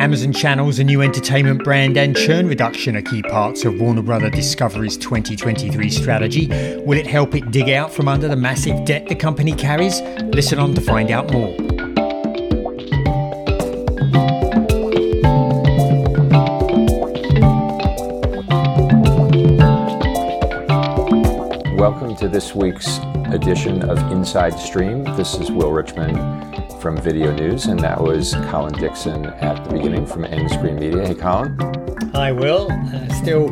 Amazon channels, a new entertainment brand, and churn reduction are key parts of Warner Brother Discovery's 2023 strategy. Will it help it dig out from under the massive debt the company carries? Listen on to find out more. Welcome to this week's edition of Inside Stream. This is Will Richmond from VideoNuze, and that was Colin Dixon at the beginning from nScreenMedia. Hey, Colin. Hi, Will. Uh, still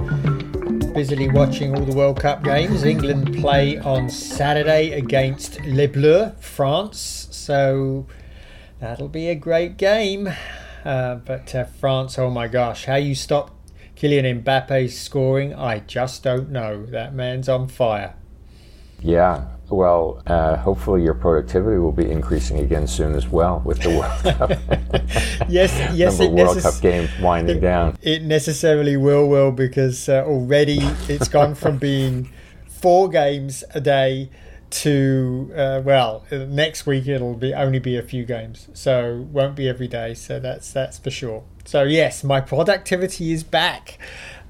busily watching all the World Cup games. England play on Saturday against Les Bleus, France. So that'll be a great game. Uh, but uh, France, oh my gosh, how you stop Kylian Mbappe scoring, I just don't know. That man's on fire. Yeah, well, uh, hopefully your productivity will be increasing again soon as well with the World Cup. yes, yes, it World necess- Cup game winding it, down. It necessarily will, will, because uh, already it's gone from being four games a day to uh, well, next week it'll be only be a few games, so won't be every day. So that's that's for sure. So yes, my productivity is back,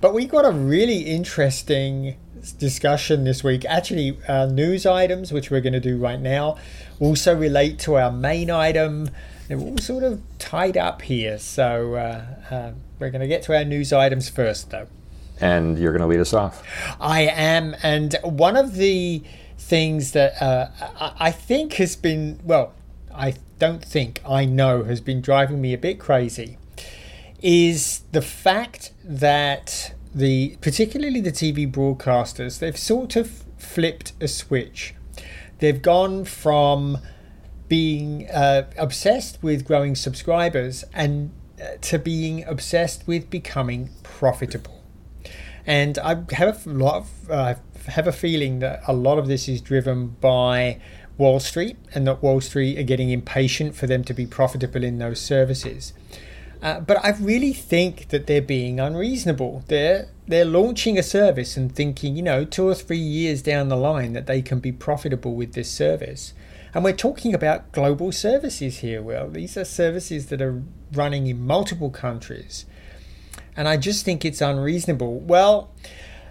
but we got a really interesting discussion this week. Actually, our news items, which we're going to do right now, also relate to our main item. They're all sort of tied up here. So uh, uh, we're going to get to our news items first, though. And you're going to lead us off. I am. And one of the things that uh, I think has been, well, I don't think, I know, has been driving me a bit crazy is the fact that the particularly the TV broadcasters, they've sort of flipped a switch. They've gone from being uh, obsessed with growing subscribers and uh, to being obsessed with becoming profitable. And I have a lot of, uh, have a feeling that a lot of this is driven by Wall Street and that Wall Street are getting impatient for them to be profitable in those services. Uh, but I really think that they're being unreasonable. They're they're launching a service and thinking, you know, two or three years down the line that they can be profitable with this service. And we're talking about global services here, Well, These are services that are running in multiple countries. And I just think it's unreasonable. Well,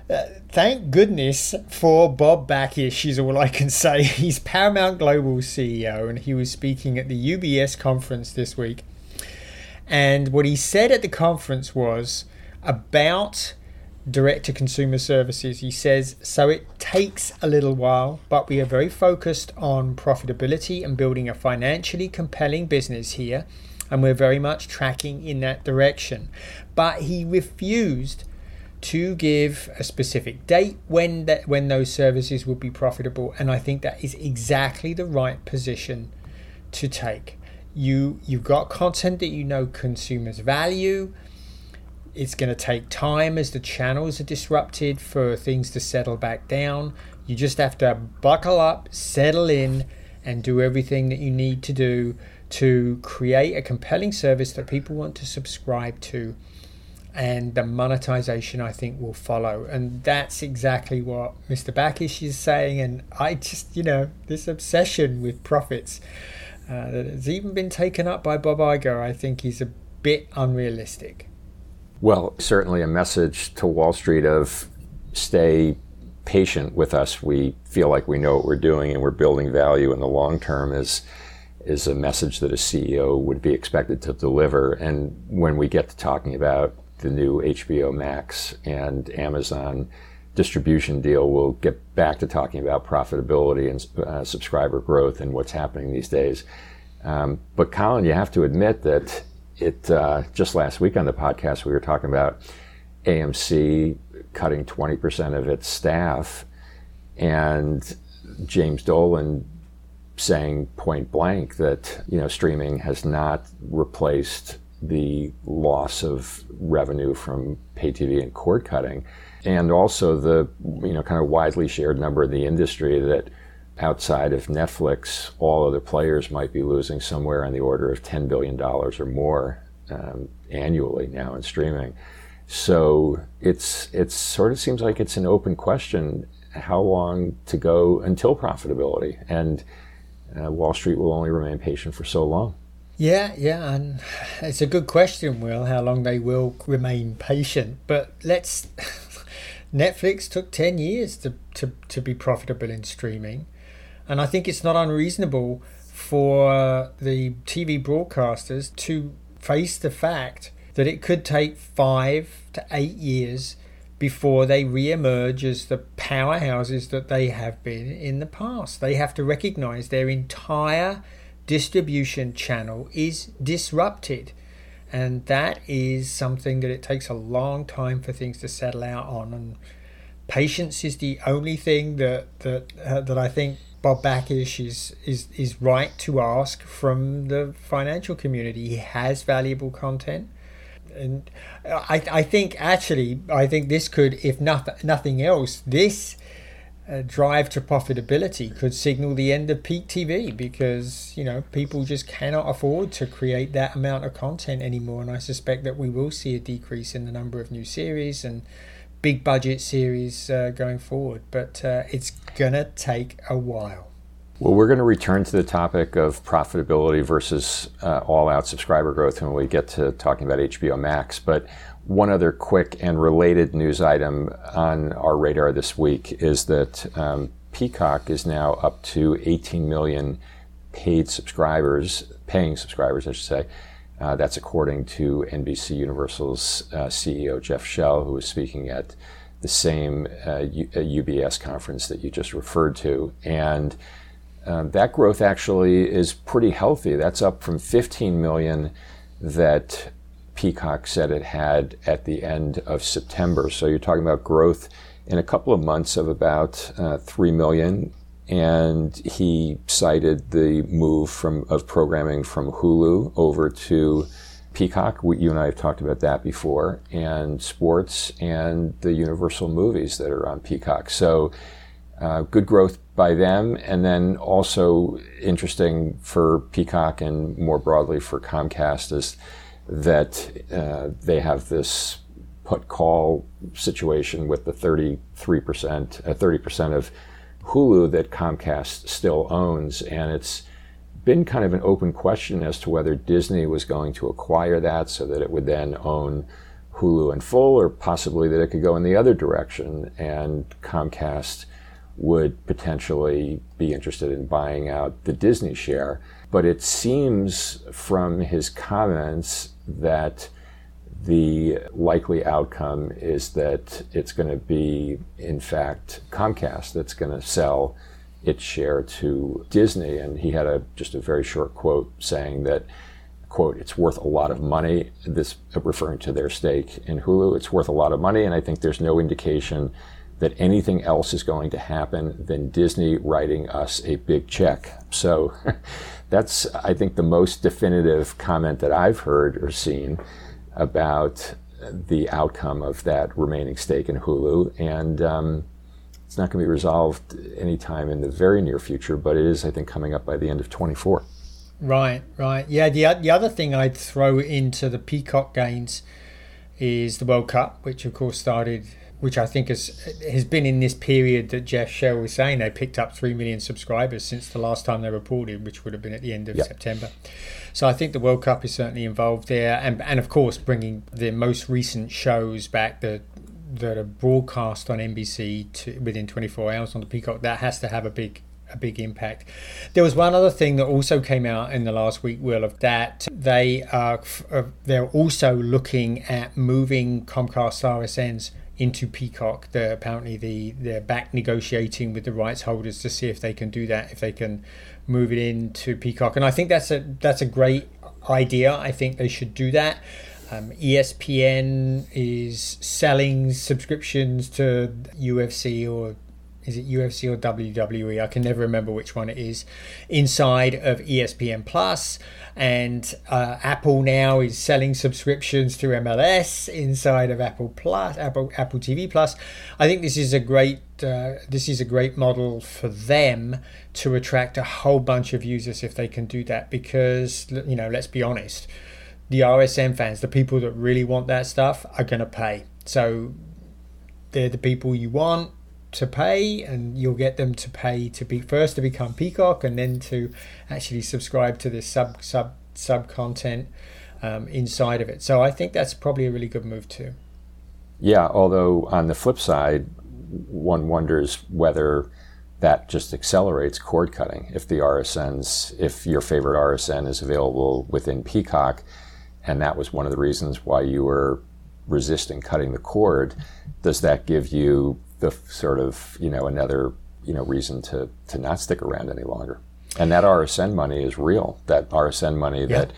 uh, thank goodness for Bob Bakish, is all I can say. He's Paramount Global CEO, and he was speaking at the UBS conference this week. And what he said at the conference was about direct to consumer services. He says, so it takes a little while, but we are very focused on profitability and building a financially compelling business here. And we're very much tracking in that direction. But he refused to give a specific date when that when those services will be profitable and I think that is exactly the right position to take you you've got content that you know consumers value it's going to take time as the channels are disrupted for things to settle back down you just have to buckle up settle in and do everything that you need to do to create a compelling service that people want to subscribe to and the monetization I think will follow. And that's exactly what Mr. Bakish is saying. And I just, you know, this obsession with profits uh, that has even been taken up by Bob Iger, I think he's a bit unrealistic. Well, certainly a message to Wall Street of stay patient with us. We feel like we know what we're doing and we're building value in the long term is is a message that a CEO would be expected to deliver. And when we get to talking about the new HBO Max and Amazon distribution deal, we'll get back to talking about profitability and uh, subscriber growth and what's happening these days. Um, but Colin, you have to admit that it uh, just last week on the podcast we were talking about AMC cutting 20% of its staff and James Dolan saying point blank that you know streaming has not replaced the loss of revenue from pay TV and cord cutting and also the you know kind of widely shared number in the industry that outside of Netflix, all other players might be losing somewhere on the order of $10 billion or more um, annually now in streaming. So it's it sort of seems like it's an open question how long to go until profitability, and uh, Wall Street will only remain patient for so long. Yeah, yeah, and it's a good question, Will, how long they will remain patient. But let's. Netflix took 10 years to, to, to be profitable in streaming. And I think it's not unreasonable for the TV broadcasters to face the fact that it could take five to eight years before they re-emerge as the powerhouses that they have been in the past. They have to recognize their entire distribution channel is disrupted. And that is something that it takes a long time for things to settle out on. And patience is the only thing that that uh, that I think Bob Bakish is is is right to ask from the financial community. He has valuable content and I, I think actually I think this could, if not, nothing else, this drive to profitability could signal the end of peak TV because you know people just cannot afford to create that amount of content anymore, and I suspect that we will see a decrease in the number of new series and big budget series uh, going forward. But uh, it's gonna take a while. Well, we're going to return to the topic of profitability versus uh, all out subscriber growth when we get to talking about HBO Max. But one other quick and related news item on our radar this week is that um, Peacock is now up to 18 million paid subscribers, paying subscribers, I should say. Uh, that's according to NBC Universal's uh, CEO Jeff Shell, who was speaking at the same U- UBS uh, conference that you just referred to. And um, that growth actually is pretty healthy. That's up from 15 million that Peacock said it had at the end of September. So you're talking about growth in a couple of months of about uh, 3 million. And he cited the move from of programming from Hulu over to Peacock. We, you and I have talked about that before, and sports and the Universal movies that are on Peacock. So uh, good growth by them, and then also interesting for Peacock and more broadly for Comcast is that uh, they have this put call situation with the 33%, uh, 30% of Hulu that Comcast still owns, and it's been kind of an open question as to whether Disney was going to acquire that so that it would then own Hulu in full, or possibly that it could go in the other direction and Comcast would potentially be interested in buying out the Disney share. But it seems from his comments that the likely outcome is that it's going to be, in fact, Comcast that's going to sell its share to Disney. And he had a just a very short quote saying that, quote, it's worth a lot of money. This referring to their stake in Hulu. It's worth a lot of money, and I think there's no indication that anything else is going to happen than Disney writing us a big check. So that's, I think, the most definitive comment that I've heard or seen about the outcome of that remaining stake in Hulu. And um, it's not going to be resolved anytime in the very near future, but it is, I think, coming up by the end of 24. Right, right. Yeah, the, the other thing I'd throw into the Peacock gains is the World Cup, which of course started which I think has has been in this period that Jeff Shell was saying they picked up three million subscribers since the last time they reported, which would have been at the end of yep. September. So I think the World Cup is certainly involved there, and and of course bringing the most recent shows back that that are broadcast on NBC to, within 24 hours on the Peacock. That has to have a big a big impact. There was one other thing that also came out in the last week, Will, of that they are they're also looking at moving Comcast RSNs into Peacock. They're apparently the they're back negotiating with the rights holders to see if they can do that, if they can move it into Peacock. And I think that's a that's a great idea. I think they should do that. Um, ESPN is selling subscriptions to UFC or is it UFC or WWE? I can never remember which one it is. Inside of ESPN Plus, and uh, Apple now is selling subscriptions to MLS inside of Apple Plus, Apple Apple TV Plus. I think this is a great uh, this is a great model for them to attract a whole bunch of users if they can do that. Because you know, let's be honest, the RSN fans, the people that really want that stuff, are going to pay. So they're the people you want to pay and you'll get them to pay to be first to become peacock and then to actually subscribe to this sub sub sub content um, inside of it. So I think that's probably a really good move too. Yeah, although on the flip side, one wonders whether that just accelerates cord cutting. If the RSNs, if your favorite RSN is available within Peacock, and that was one of the reasons why you were resisting cutting the cord, does that give you the sort of you know another you know reason to to not stick around any longer? And that RSN money is real. That RSN money yeah. that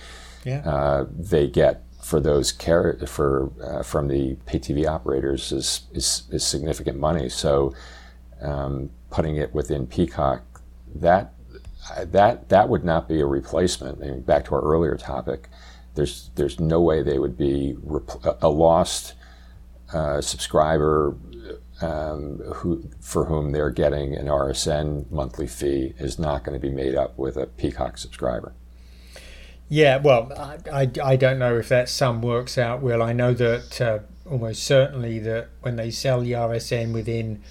yeah. Uh, they get for those car- for uh, from the pay TV operators is is, is significant money. So um, putting it within Peacock, that that that would not be a replacement. I mean, back to our earlier topic, there's there's no way they would be rep- a lost uh, subscriber um, who for whom they're getting an RSN monthly fee is not going to be made up with a Peacock subscriber. Yeah, well, I, I, I, don't know if that sum works out well. I know that uh, almost certainly that when they sell the RSN within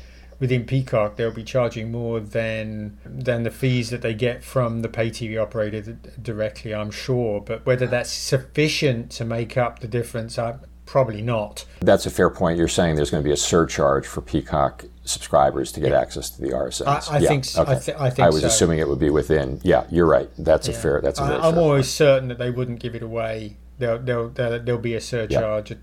within Peacock, they'll be charging more than than the fees that they get from the pay TV operator directly. I'm sure, but whether that's sufficient to make up the difference, I probably not. That's a fair point. You're saying there's going to be a surcharge for Peacock subscribers to get yeah. access to the RSNs. I, I yeah. think. Okay. I, th- I, think. I was so. assuming it would be within. Yeah, you're right. That's yeah. a fair. That's a I, am always certain that they wouldn't give it away. There'll there'll, there'll be a surcharge.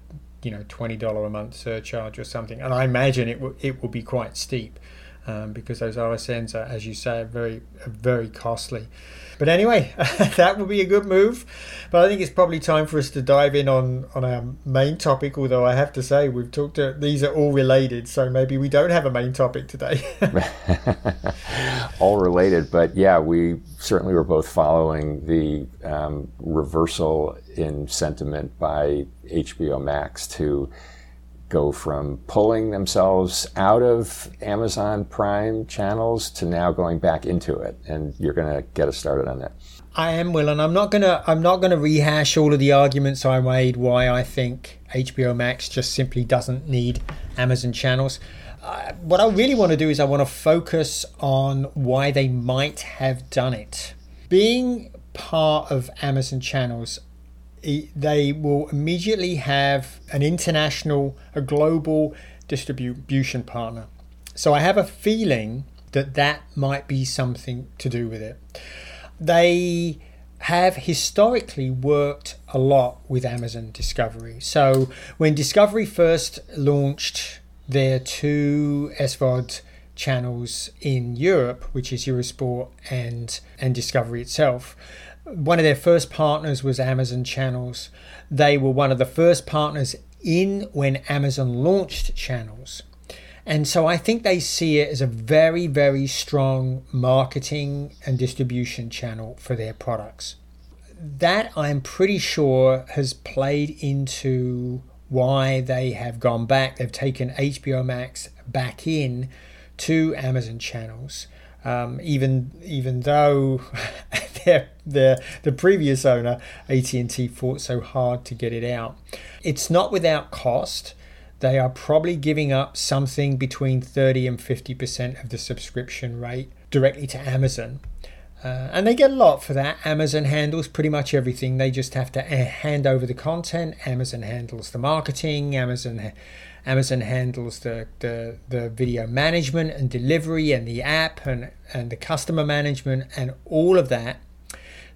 You know, twenty dollar a month surcharge or something, and I imagine it will it will be quite steep um, because those RSNs are, as you say, are very very costly. But anyway, that would be a good move. But I think it's probably time for us to dive in on, on our main topic. Although I have to say, we've talked to these are all related, so maybe we don't have a main topic today. all related, but yeah, we certainly were both following the um, reversal in sentiment by HBO Max to go from pulling themselves out of Amazon Prime channels to now going back into it. And you're going to get us started on that. I am Will, and I'm not gonna I'm not gonna rehash all of the arguments I made why I think HBO Max just simply doesn't need Amazon channels. Uh, what I really want to do is I want to focus on why they might have done it. Being part of Amazon channels, they will immediately have an international, a global distribution partner. So I have a feeling that that might be something to do with it. They have historically worked a lot with Amazon Discovery. So when Discovery first launched their two SVOD channels in Europe, which is Eurosport and and Discovery itself, one of their first partners was Amazon Channels. They were one of the first partners in when Amazon launched channels. And so I think they see it as a very, very strong marketing and distribution channel for their products. That I'm pretty sure has played into why they have gone back. They've taken HBO Max back in to Amazon channels um, even even though their, their the previous owner AT&T fought so hard to get it out. It's not without cost. They are probably giving up something between 30 and 50% of the subscription rate directly to Amazon. Uh, and they get a lot for that. Amazon handles pretty much everything. They just have to hand over the content. Amazon handles the marketing. Amazon Amazon handles the, the, the video management and delivery and the app and, and the customer management and all of that.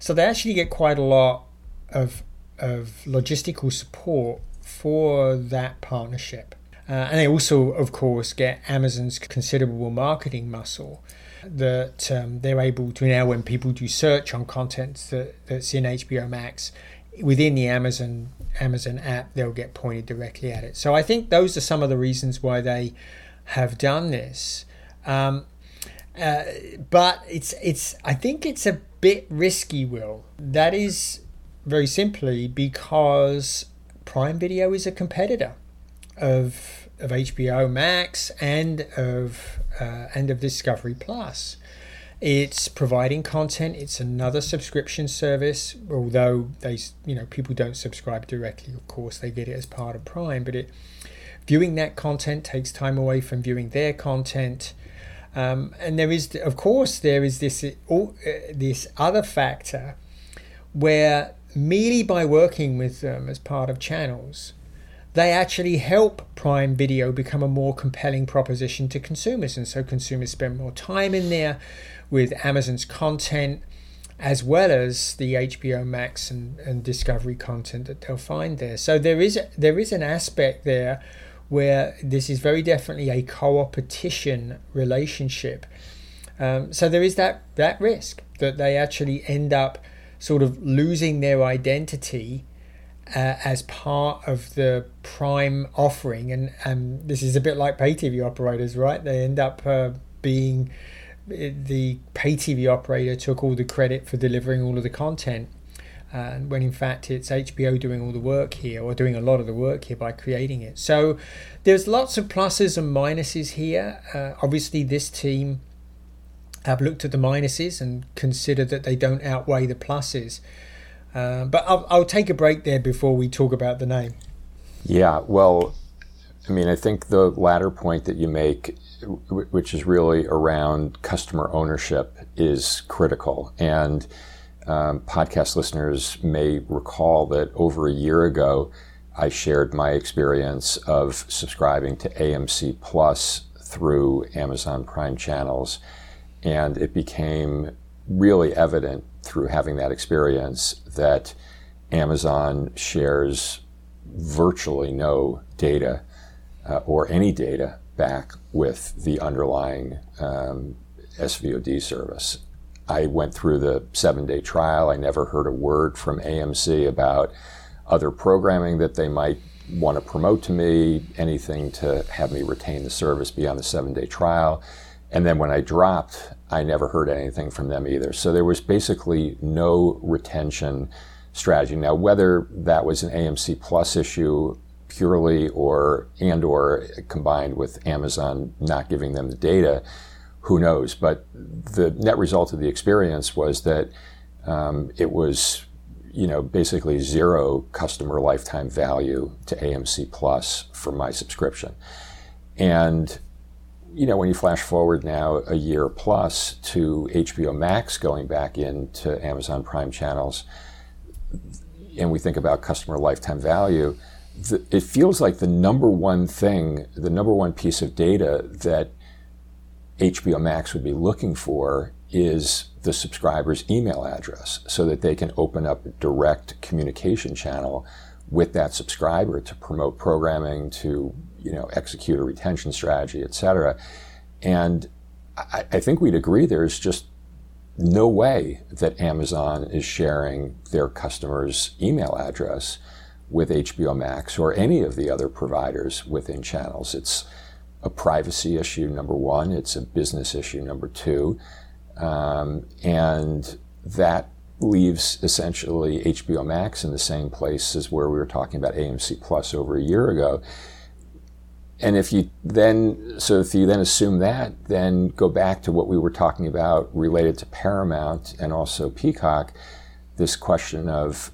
So they actually get quite a lot of, of logistical support for that partnership. Uh, and they also, of course, get Amazon's considerable marketing muscle that um, they're able to now, when people do search on content that, that's in HBO Max, within the Amazon Amazon app, they'll get pointed directly at it. So I think those are some of the reasons why they have done this. Um, uh, but it's it's I think it's a bit risky. Will that is very simply because Prime Video is a competitor of of HBO Max and of uh, and of Discovery Plus. It's providing content. It's another subscription service, although they, you know, people don't subscribe directly. Of course, they get it as part of Prime, but it viewing that content takes time away from viewing their content. Um, and there is, of course, there is this uh, this other factor where merely by working with them as part of channels, they actually help Prime Video become a more compelling proposition to consumers. And so consumers spend more time in there with Amazon's content as well as the HBO Max and, and Discovery content that they'll find there. So there is there is an aspect there where this is very definitely a co-opetition relationship. Um, so there is that that risk that they actually end up sort of losing their identity uh, as part of the prime offering, and and this is a bit like pay TV operators, right? They end up uh, being the pay TV operator took all the credit for delivering all of the content. And when in fact it's HBO doing all the work here, or doing a lot of the work here by creating it. So there's lots of pluses and minuses here. Uh, obviously, this team have looked at the minuses and considered that they don't outweigh the pluses. Uh, but I'll, I'll take a break there before we talk about the name. Yeah, well, I mean, I think the latter point that you make which is really around customer ownership, is critical. And um, podcast listeners may recall that over a year ago, I shared my experience of subscribing to AMC Plus through Amazon Prime channels. And it became really evident through having that experience that Amazon shares virtually no data uh, or any data back with the underlying um, SVOD service. I went through the seven day trial. I never heard a word from AMC about other programming that they might want to promote to me, anything to have me retain the service beyond the seven day trial. And then when I dropped, I never heard anything from them either. So there was basically no retention strategy. Now, whether that was an AMC Plus issue purely or and or combined with Amazon not giving them the data, who knows? But the net result of the experience was that um, it was you know basically zero customer lifetime value to AMC Plus for my subscription, and you know when you flash forward now a year plus to HBO Max going back into Amazon Prime channels, and we think about customer lifetime value it feels like the number one thing, the number one piece of data that HBO Max would be looking for is the subscriber's email address so that they can open up a direct communication channel with that subscriber to promote programming, to you know execute a retention strategy, et cetera. And I, I think we'd agree there's just no way that Amazon is sharing their customers' email address with HBO Max or any of the other providers within channels. It's a privacy issue, number one, it's a business issue, number two. Um, and that leaves essentially HBO Max in the same place as where we were talking about AMC Plus over a year ago. And if you then, so if you then assume that, then go back to what we were talking about related to Paramount and also Peacock, this question of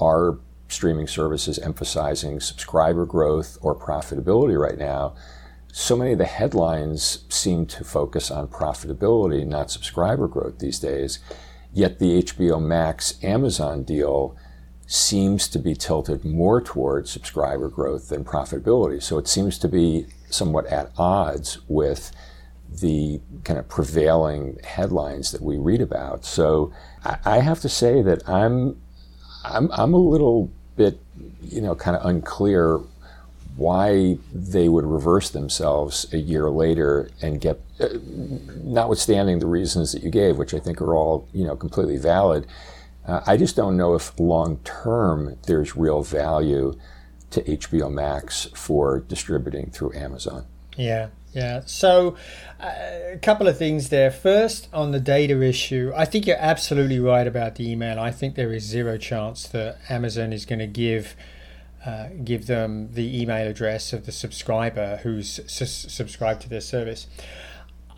are streaming services emphasizing subscriber growth or profitability right now, so many of the headlines seem to focus on profitability, not subscriber growth these days. Yet the HBO Max Amazon deal seems to be tilted more towards subscriber growth than profitability. So it seems to be somewhat at odds with the kind of prevailing headlines that we read about. So I, have to say that I'm I'm, I'm a little bit, you know, kind of unclear why they would reverse themselves a year later and get, uh, notwithstanding the reasons that you gave, which I think are all, you know, completely valid. Uh, I just don't know if long term there's real value to HBO Max for distributing through Amazon. Yeah, yeah. So, uh, a couple of things there. First, on the data issue, I think you're absolutely right about the email. I think there is zero chance that Amazon is going to give. Uh, give them the email address of the subscriber who's su- subscribed to their service.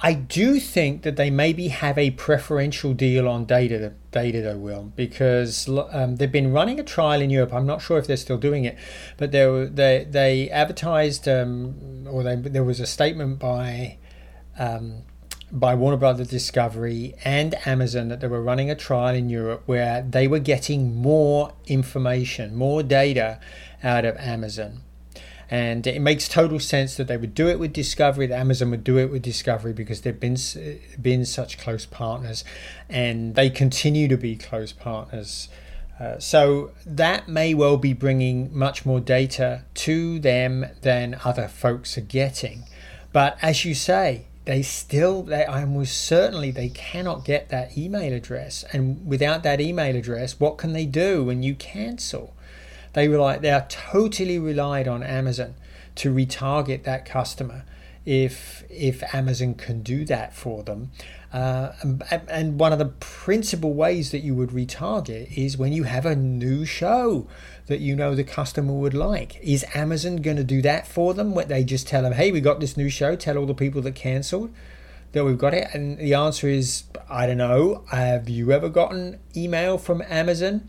I do think that they maybe have a preferential deal on data. Data, they will, because um, they've been running a trial in Europe. I'm not sure if they're still doing it, but they they they advertised, um, or they, there was a statement by um, by Warner Brothers Discovery and Amazon that they were running a trial in Europe where they were getting more information, more data out of Amazon. And it makes total sense that they would do it with Discovery, that Amazon would do it with Discovery because they've been been such close partners, and they continue to be close partners. Uh, so that may well be bringing much more data to them than other folks are getting. But as you say, they still, they, almost certainly they cannot get that email address. And without that email address, what can they do when you cancel? They rely, they are totally relied on Amazon to retarget that customer if if Amazon can do that for them. Uh, and, and, one of the principal ways that you would retarget is when you have a new show that you know the customer would like. Is Amazon going to do that for them? What they just tell them, hey, we got this new show. Tell all the people that cancelled that we've got it. And the answer is, I don't know. Have you ever gotten email from Amazon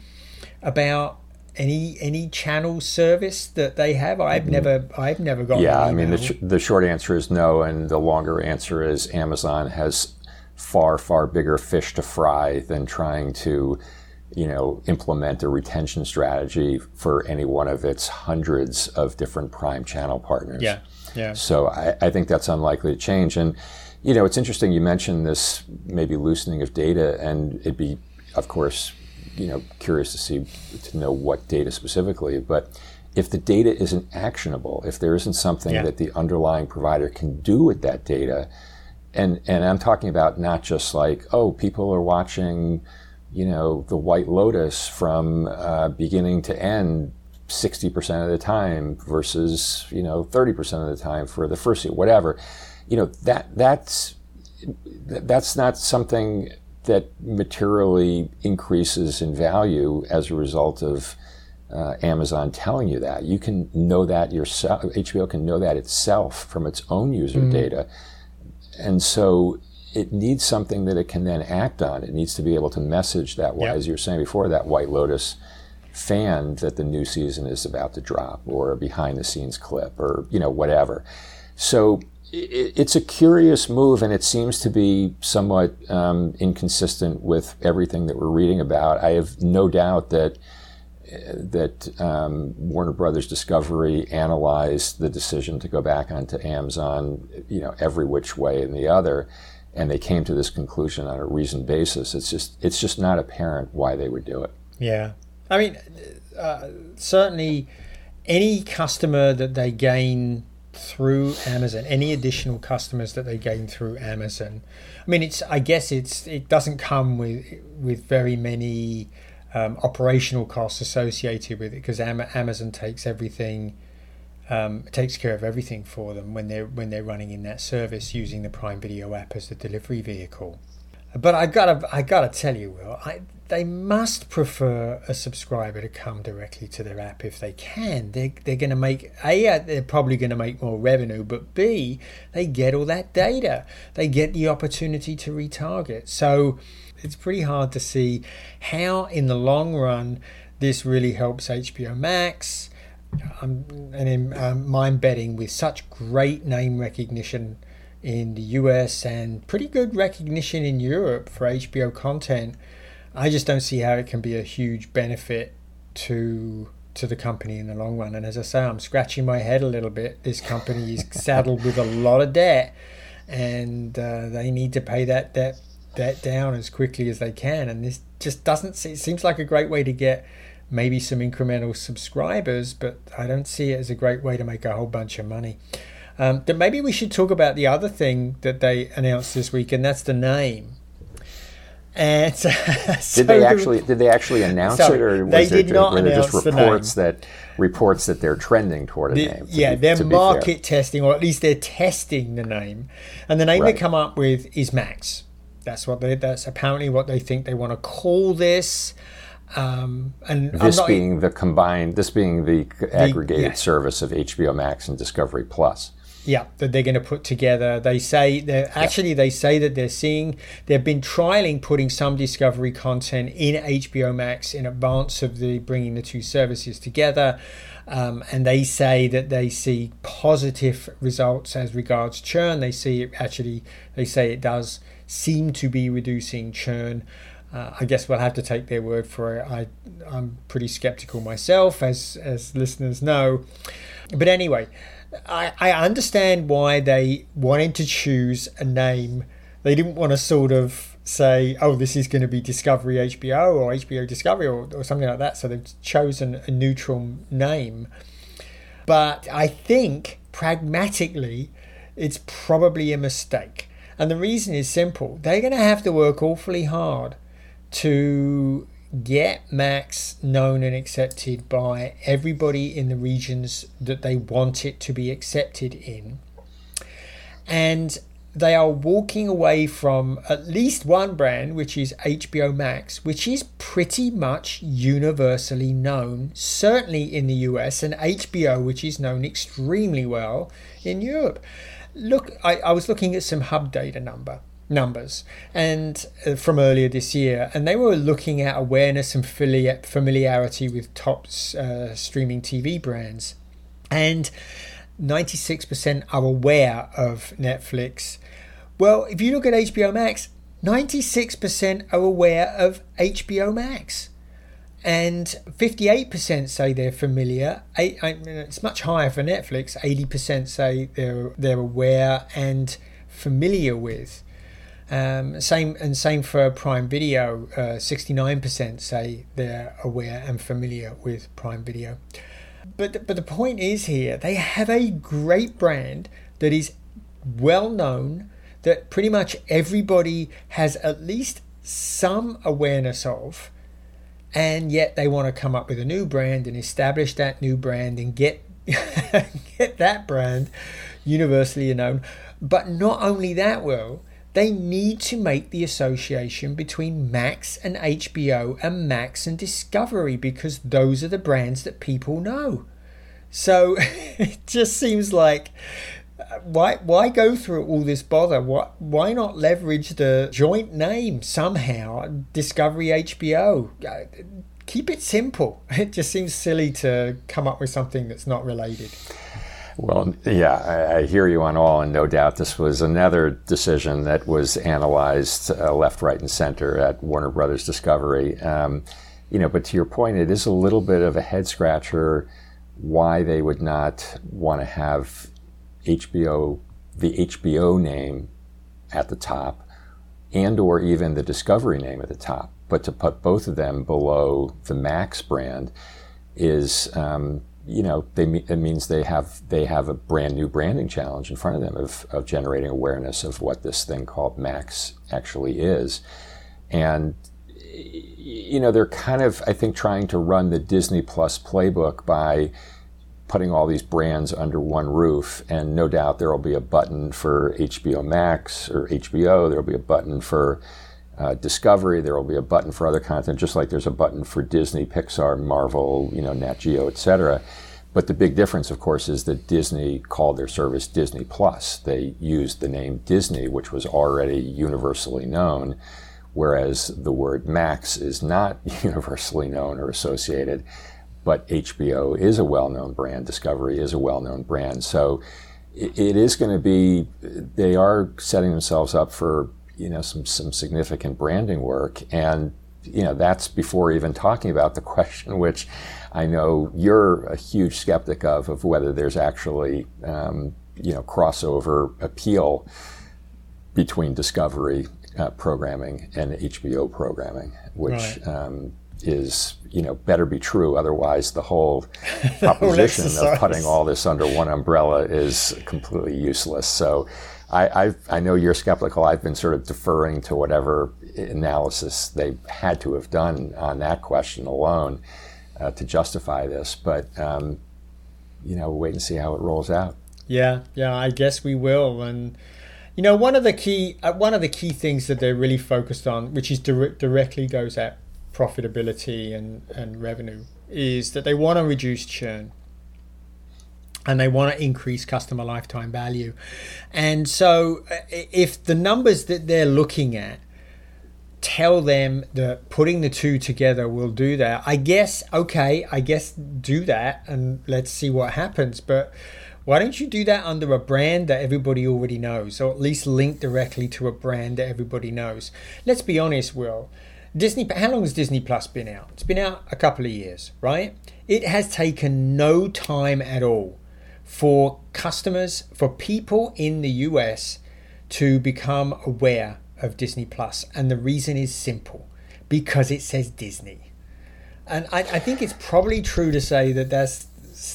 about any any channel service that they have? I've mm-hmm. never I've never got. Yeah, I mean the sh- the short answer is no, and the longer answer is Amazon has far far bigger fish to fry than trying to you know implement a retention strategy for any one of its hundreds of different prime channel partners. Yeah, yeah. So I, I think that's unlikely to change, and you know it's interesting you mentioned this maybe loosening of data, and it'd be of course you know curious to see to know what data specifically, but if the data isn't actionable, if there isn't something yeah. that the underlying provider can do with that data, and and I'm talking about not just like oh people are watching, you know, the White Lotus from uh, beginning to end. 60% of the time versus you know 30% of the time for the first year whatever you know that that's that's not something that materially increases in value as a result of uh, Amazon telling you that. You can know that yourself. HBO can know that itself from its own user mm-hmm. data. And so it needs something that it can then act on. It needs to be able to message that, yep. as you were saying before, that White Lotus fan that the new season is about to drop or a behind the scenes clip or, you know, whatever. So it's a curious move, and it seems to be somewhat um, inconsistent with everything that we're reading about. I have no doubt that that um, Warner Brothers Discovery analyzed the decision to go back onto Amazon, you know, every which way and the other, and they came to this conclusion on a reasoned basis. It's just it's just not apparent why they would do it. Yeah, I mean, uh, certainly any customer that they gain through Amazon, any additional customers that they gain through Amazon. I mean, it's I guess it's it doesn't come with with very many um, operational costs associated with it because Amazon takes everything. Um, takes care of everything for them when they're when they're running in that service using the Prime Video app as the delivery vehicle. But I gotta I gotta tell you, Will, I, they must prefer a subscriber to come directly to their app if they can. They, they're going to make, A, they're probably going to make more revenue, but B, they get all that data. They get the opportunity to retarget. So it's pretty hard to see how, in the long run, this really helps HBO Max. Um, and in, um, I'm betting with such great name recognition in the US and pretty good recognition in Europe for HBO content I just don't see how it can be a huge benefit to to the company in the long run. And as I say, I'm scratching my head a little bit. This company is saddled with a lot of debt, and uh, they need to pay that debt debt down as quickly as they can. And this just doesn't. It seems like a great way to get maybe some incremental subscribers, but I don't see it as a great way to make a whole bunch of money. Um, then maybe we should talk about the other thing that they announced this week, and that's the name. And so, did they actually did they actually announce so it, or was they did not were there just reports the that reports that they're trending toward a the, name? Yeah, be, they're market testing, or at least they're testing the name, and the name right. they come up with is Max. That's what they. That's apparently what they think they want to call this. Um, and this not, being the combined, this being the aggregated yeah. service of HBO Max and Discovery Plus. Yeah, that they're going to put together. They say they're actually they say that they're seeing they've been trialing putting some Discovery content in HBO Max in advance of the bringing the two services together. Um, and they say that they see positive results as regards churn. They see it actually, they say it does seem to be reducing churn. Uh, I guess we'll have to take their word for it. I, I'm pretty skeptical myself, as as listeners know. But anyway, I, I understand why they wanted to choose a name. They didn't want to sort of say, oh, this is going to be Discovery HBO or HBO Discovery or, or something like that. So they've chosen a neutral name. But I think pragmatically, it's probably a mistake. And the reason is simple they're going to have to work awfully hard to get Max known and accepted by everybody in the regions that they want it to be accepted in. And they are walking away from at least one brand, which is HBO Max, which is pretty much universally known, certainly in the US, and HBO, which is known extremely well in Europe. Look, I, I was looking at some hub data number numbers and uh, from earlier this year and they were looking at awareness and familiarity with top uh, streaming tv brands and 96% are aware of netflix well if you look at hbo max 96% are aware of hbo max and 58% say they're familiar. Eight, I mean, it's much higher for Netflix. 80% say they're they're aware and familiar with. Um, same and same for Prime Video. Uh, sixty-nine percent say they're aware and familiar with Prime Video. But but the point is here they have a great brand that is well known that pretty much everybody has at least some awareness of and yet they want to come up with a new brand and establish that new brand and get get that brand universally known but not only that well they need to make the association between Max and HBO and Max and Discovery because those are the brands that people know. So it just seems like uh, why why go through all this bother? Why why not leverage the joint name somehow? Discovery HBO. Uh, keep it simple. It just seems silly to come up with something that's not related. Well, yeah, I, hear you on all, and no doubt this was another decision that was analyzed uh, left, right, and center at Warner Brothers Discovery. Um, you know, but to your point, it is a little bit of a head scratcher why they would not want to have HBO, the HBO name at the top, and or even the Discovery name at the top, but to put both of them below the Max brand is. Um, you know, they, it means they have they have a brand new branding challenge in front of them of, of generating awareness of what this thing called Max actually is, and you know they're kind of I think trying to run the Disney Plus playbook by putting all these brands under one roof, and no doubt there will be a button for HBO Max or HBO. There will be a button for uh, Discovery. There will be a button for other content, just like there's a button for Disney, Pixar, Marvel, you know, Nat Geo, etc. But the big difference, of course, is that Disney called their service Disney Plus. They used the name Disney, which was already universally known, whereas the word Max is not universally known or associated. But HBO is a well known brand, Discovery is a well known brand. So it is going to be, they are setting themselves up for you know some some significant branding work and you know that's before even talking about the question which I know you're a huge skeptic of of whether there's actually um, you know crossover appeal between Discovery uh, programming and HBO programming, which right. um, is you know better be true. Otherwise, the whole proposition of putting all this under one umbrella is completely useless. So I, I've, i know you're skeptical. I've been sort of deferring to whatever analysis they had to have done on that question alone uh, to justify this. But um, you know, we'll wait and see how it rolls out. Yeah, yeah, I guess we will. And you know, one of the key uh, one of the key things that they're really focused on, which is dir- directly goes at profitability and and revenue, is that they want to reduce churn. And they want to increase customer lifetime value. And so, if the numbers that they're looking at tell them that putting the two together will do that, I guess, okay, I guess do that and let's see what happens. But why don't you do that under a brand that everybody already knows, or at least link directly to a brand that everybody knows? Let's be honest, Will. Disney, how long has Disney Plus been out? It's been out a couple of years, right? It has taken no time at all for customers, for people in the US to become aware of Disney Plus. And the reason is simple because it says Disney. And I, I think it's probably true to say that that's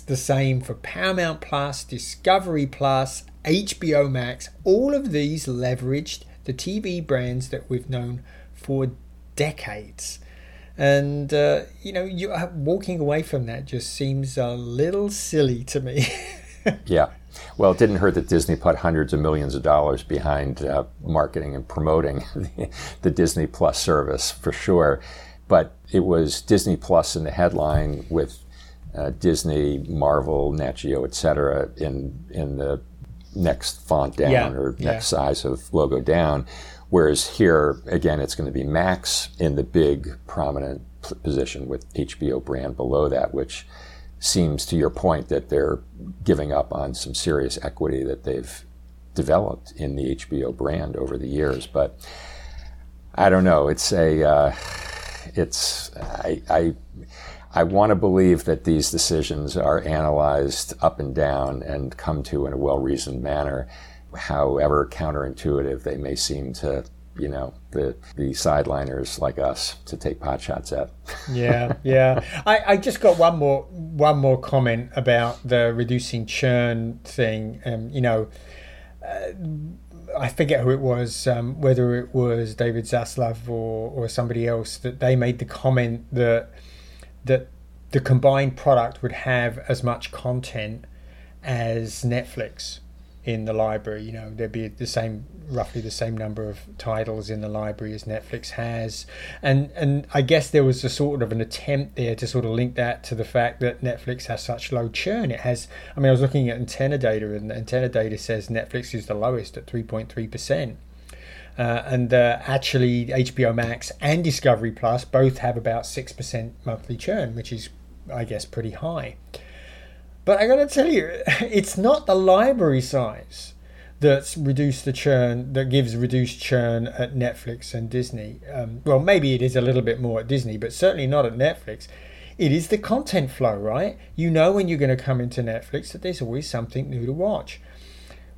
the same for Paramount Plus, Discovery Plus, HBO Max. All of these leveraged the TV brands that we've known for decades. And, uh, you know, you walking away from that just seems a little silly to me. yeah. Well, it didn't hurt that Disney put hundreds of millions of dollars behind uh, marketing and promoting the, the Disney Plus service for sure. But it was Disney Plus in the headline with uh, Disney, Marvel, Nat Geo, etc. in in the next font down yeah, or next yeah. size of logo down. Whereas here, again, it's going to be Max in the big prominent position with HBO brand below that, which seems to your point that they're giving up on some serious equity that they've developed in the HBO brand over the years. But I don't know. It's a, uh, it's I, I, I want to believe that these decisions are analyzed up and down and come to in a well-reasoned manner, however counterintuitive they may seem to you know the the sideliners like us to take pot shots at. yeah, yeah. I, I just got one more one more comment about the reducing churn thing. Um, you know, uh, I forget who it was, um, whether it was David Zaslav or or somebody else that they made the comment that that the combined product would have as much content as Netflix in the library. You know, there'd be the same, roughly the same number of titles in the library as Netflix has, and and I guess there was a sort of an attempt there to sort of link that to the fact that Netflix has such low churn. It has. I mean, I was looking at antenna data, and antenna data says Netflix is the lowest at three point three percent. Uh, and uh, actually, HBO Max and Discovery Plus both have about 6% monthly churn, which is, I guess, pretty high. But I gotta tell you, it's not the library size that's reduced the churn that gives reduced churn at Netflix and Disney. Um, well, maybe it is a little bit more at Disney, but certainly not at Netflix. It is the content flow, right? You know when you're going to come into Netflix that there's always something new to watch.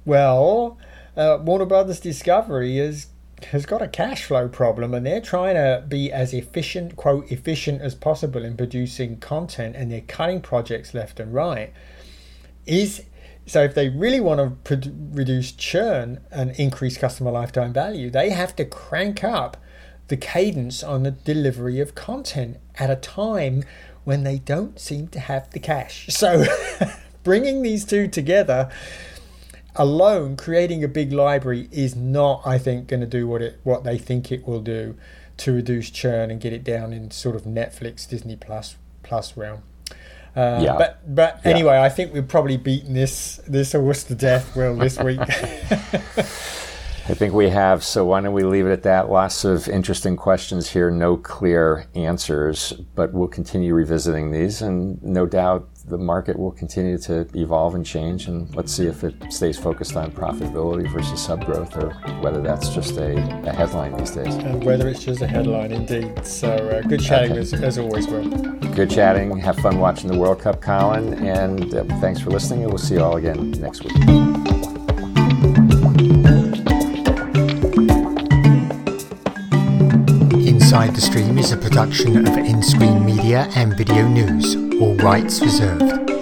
Well, uh, Warner Brothers Discovery is has got a cash flow problem and they're trying to be as efficient, quote, efficient as possible in producing content and they're cutting projects left and right. Is so if they really want to reduce churn and increase customer lifetime value, they have to crank up the cadence on the delivery of content at a time when they don't seem to have the cash. So bringing these two together alone creating a big library is not i think going to do what it what they think it will do to reduce churn and get it down in sort of netflix disney plus plus realm uh, yeah. But but yeah. anyway, I think we've probably beaten this this horse to death, Will, this week. I think we have. So why don't we leave it at that? Lots of interesting questions here, no clear answers, but we'll continue revisiting these, and no doubt the market will continue to evolve and change. And let's see if it stays focused on profitability versus sub growth, or whether that's just a, a headline these days. And whether it's just a headline, indeed. So uh, good chatting okay. as, as, always, Will. Good chatting. Have fun watching the World Cup, Colin, and uh, thanks for listening. And we'll see you all again next week. Inside the Stream is a production of nScreenMedia and VideoNuze, all rights reserved.